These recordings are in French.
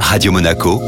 Radio Monaco,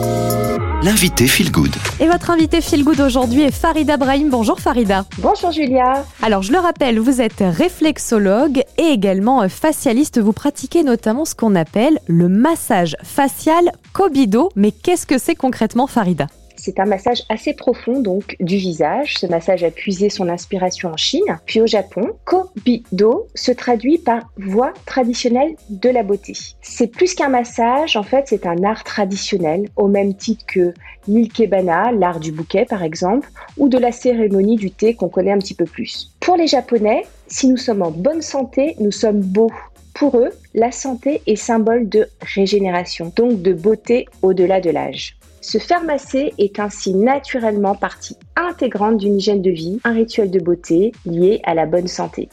l'invité Feel Good. Et votre invité Feel Good aujourd'hui est Farida Brahim. Bonjour Farida. Bonjour Julia. Alors je le rappelle, vous êtes réflexologue et également facialiste. Vous pratiquez notamment ce qu'on appelle le massage facial Kobido. Mais qu'est-ce que c'est concrètement Farida? C'est un massage assez profond donc du visage. Ce massage a puisé son inspiration en Chine, puis au Japon. Kobido se traduit par voie traditionnelle de la beauté. C'est plus qu'un massage, en fait, c'est un art traditionnel, au même titre que l'ilkebana, l'art du bouquet par exemple, ou de la cérémonie du thé qu'on connaît un petit peu plus. Pour les Japonais, si nous sommes en bonne santé, nous sommes beaux. Pour eux, la santé est symbole de régénération, donc de beauté au-delà de l'âge. Se faire masser est ainsi naturellement partie intégrante d'une hygiène de vie, un rituel de beauté lié à la bonne santé.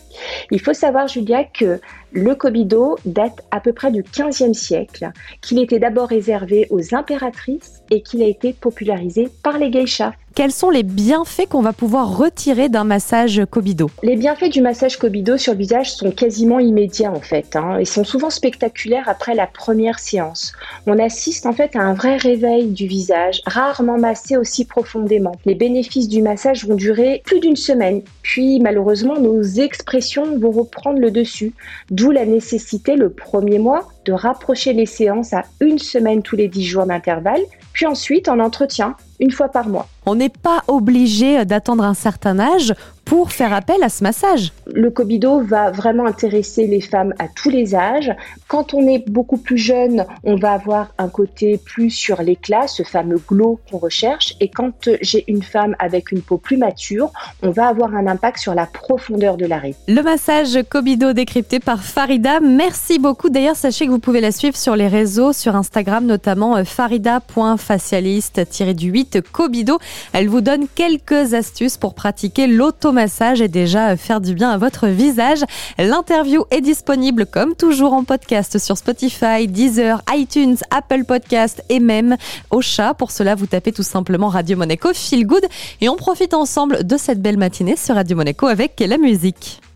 Il faut savoir, Julia, que le Kobido date à peu près du 15e siècle, qu'il était d'abord réservé aux impératrices et qu'il a été popularisé par les geishas. Quels sont les bienfaits qu'on va pouvoir retirer d'un massage Kobido? Les bienfaits du massage Kobido sur le visage sont quasiment immédiats en fait, hein, et sont souvent spectaculaires après la première séance. On assiste en fait à un vrai réveil du visage, rarement massé aussi profondément. Les bénéfices du massage vont durer plus d'une semaine. Puis malheureusement, nos expressions vont reprendre le dessus. D'où la nécessité le premier mois de rapprocher les séances à une semaine tous les dix jours d'intervalle, puis ensuite en entretien une fois par mois. On n'est pas obligé d'attendre un certain âge pour faire appel à ce massage. Le Kobido va vraiment intéresser les femmes à tous les âges. Quand on est beaucoup plus jeune, on va avoir un côté plus sur l'éclat, ce fameux glow qu'on recherche. Et quand j'ai une femme avec une peau plus mature, on va avoir un impact sur la profondeur de l'arrêt. Le massage Kobido décrypté par Farida. Merci beaucoup. D'ailleurs, sachez que vous pouvez la suivre sur les réseaux, sur Instagram notamment euh, farida.facialiste-du8 Kobido. Elle vous donne quelques astuces pour pratiquer l'automassage et déjà faire du bien à votre visage. L'interview est disponible comme toujours en podcast sur Spotify, Deezer, iTunes, Apple Podcast et même au chat. Pour cela, vous tapez tout simplement Radio Monaco Feel Good et on profite ensemble de cette belle matinée sur Radio Monaco avec la musique.